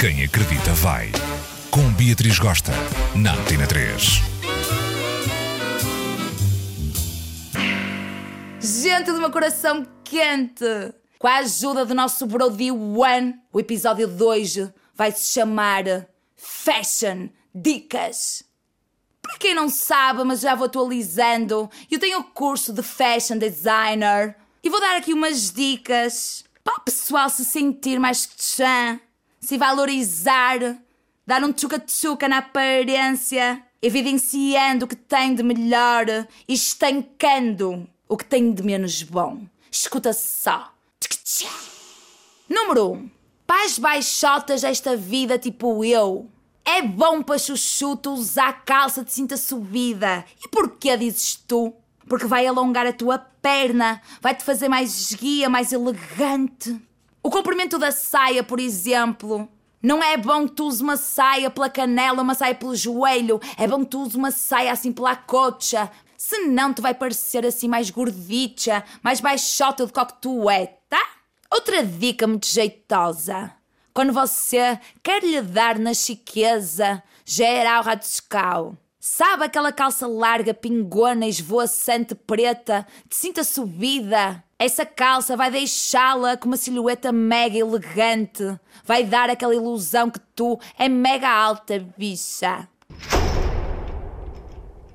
Quem acredita vai. Com Beatriz Gosta, na Antena 3. Gente do meu coração quente! Com a ajuda do nosso Brody One, o episódio de hoje vai se chamar Fashion Dicas. Para quem não sabe, mas já vou atualizando, eu tenho o curso de Fashion Designer e vou dar aqui umas dicas para o pessoal se sentir mais chã, se valorizar, dar um tchuca-tchuca na aparência, evidenciando o que tem de melhor e estancando o que tem de menos bom. Escuta só. Número 1. Um, para as baixotas desta vida, tipo eu, é bom para chuchuto usar calça de cinta subida. E porquê dizes tu? Porque vai alongar a tua perna, vai-te fazer mais esguia, mais elegante. O comprimento da saia, por exemplo, não é bom que tu uses uma saia pela canela, uma saia pelo joelho. É bom que tu uses uma saia assim pela coxa. Senão te vai parecer assim mais gordicha, mais baixota do que tu é, tá? Outra dica muito jeitosa. Quando você quer lhe dar na chiqueza, geral radiscal. Sabe aquela calça larga, pingona, esvoaçante, preta, de cinta subida? Essa calça vai deixá-la com uma silhueta mega elegante. Vai dar aquela ilusão que tu é mega alta, bicha.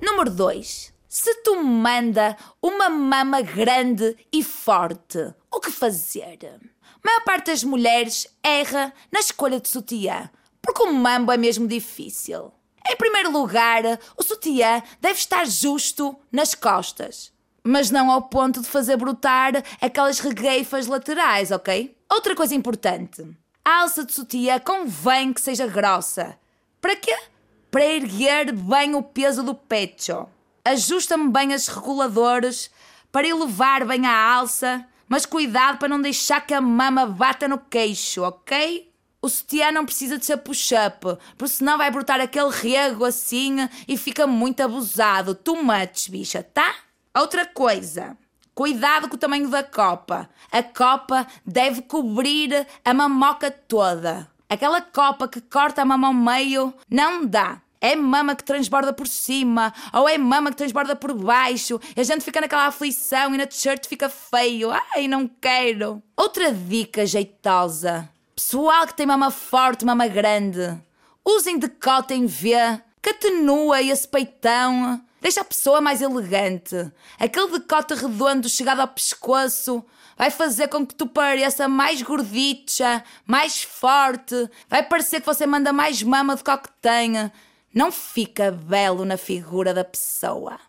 Número 2. Se tu manda uma mama grande e forte, o que fazer? A maior parte das mulheres erra na escolha de sutiã, porque o mambo é mesmo difícil. Em primeiro lugar, o sutiã deve estar justo nas costas, mas não ao ponto de fazer brotar aquelas regueifas laterais, ok? Outra coisa importante: a alça de sutiã convém que seja grossa. Para quê? Para erguer bem o peso do pecho. Ajusta-me bem as reguladores para elevar bem a alça, mas cuidado para não deixar que a mama bata no queixo, ok? O sutiã não precisa de ser push-up, porque senão vai brotar aquele rego assim e fica muito abusado. Too much, bicha, tá? Outra coisa. Cuidado com o tamanho da copa. A copa deve cobrir a mamoca toda. Aquela copa que corta a mama ao meio não dá. É mama que transborda por cima, ou é mama que transborda por baixo. E a gente fica naquela aflição e na t-shirt fica feio. Ai, não quero. Outra dica jeitosa. Pessoal que tem mama forte, mama grande, usem decote em V, que atenua esse peitão, deixa a pessoa mais elegante. Aquele decote redondo chegado ao pescoço vai fazer com que tu pareça mais gordicha, mais forte, vai parecer que você manda mais mama do que o que tem. Não fica belo na figura da pessoa.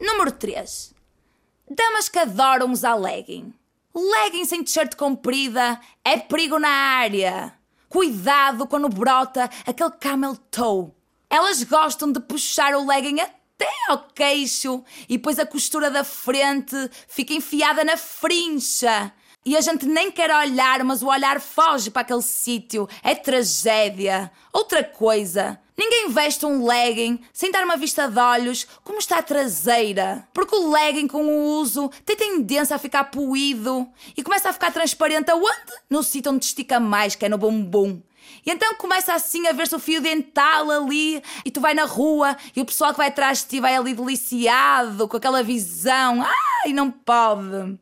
Número 3. Damas que adoram usar legging. Leggings sem t-shirt comprida é perigo na área. Cuidado quando brota aquele camel toe. Elas gostam de puxar o legging até ao queixo e depois a costura da frente fica enfiada na frincha. E a gente nem quer olhar, mas o olhar foge para aquele sítio. É tragédia. Outra coisa, ninguém veste um legging sem dar uma vista de olhos como está a traseira. Porque o legging com o uso tem tendência a ficar poído e começa a ficar transparente aonde? No sítio onde estica mais, que é no bumbum. E então começa assim a ver-se o fio dental ali, e tu vai na rua e o pessoal que vai atrás de ti vai ali deliciado com aquela visão. Ai, não pode.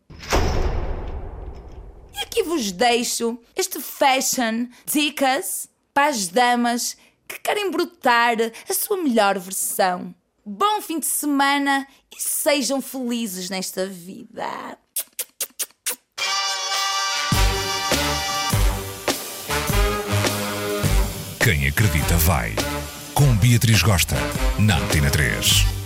E aqui vos deixo este fashion dicas para as damas que querem brotar a sua melhor versão. Bom fim de semana e sejam felizes nesta vida. Quem acredita vai. Com Beatriz Gosta, na Antena 3.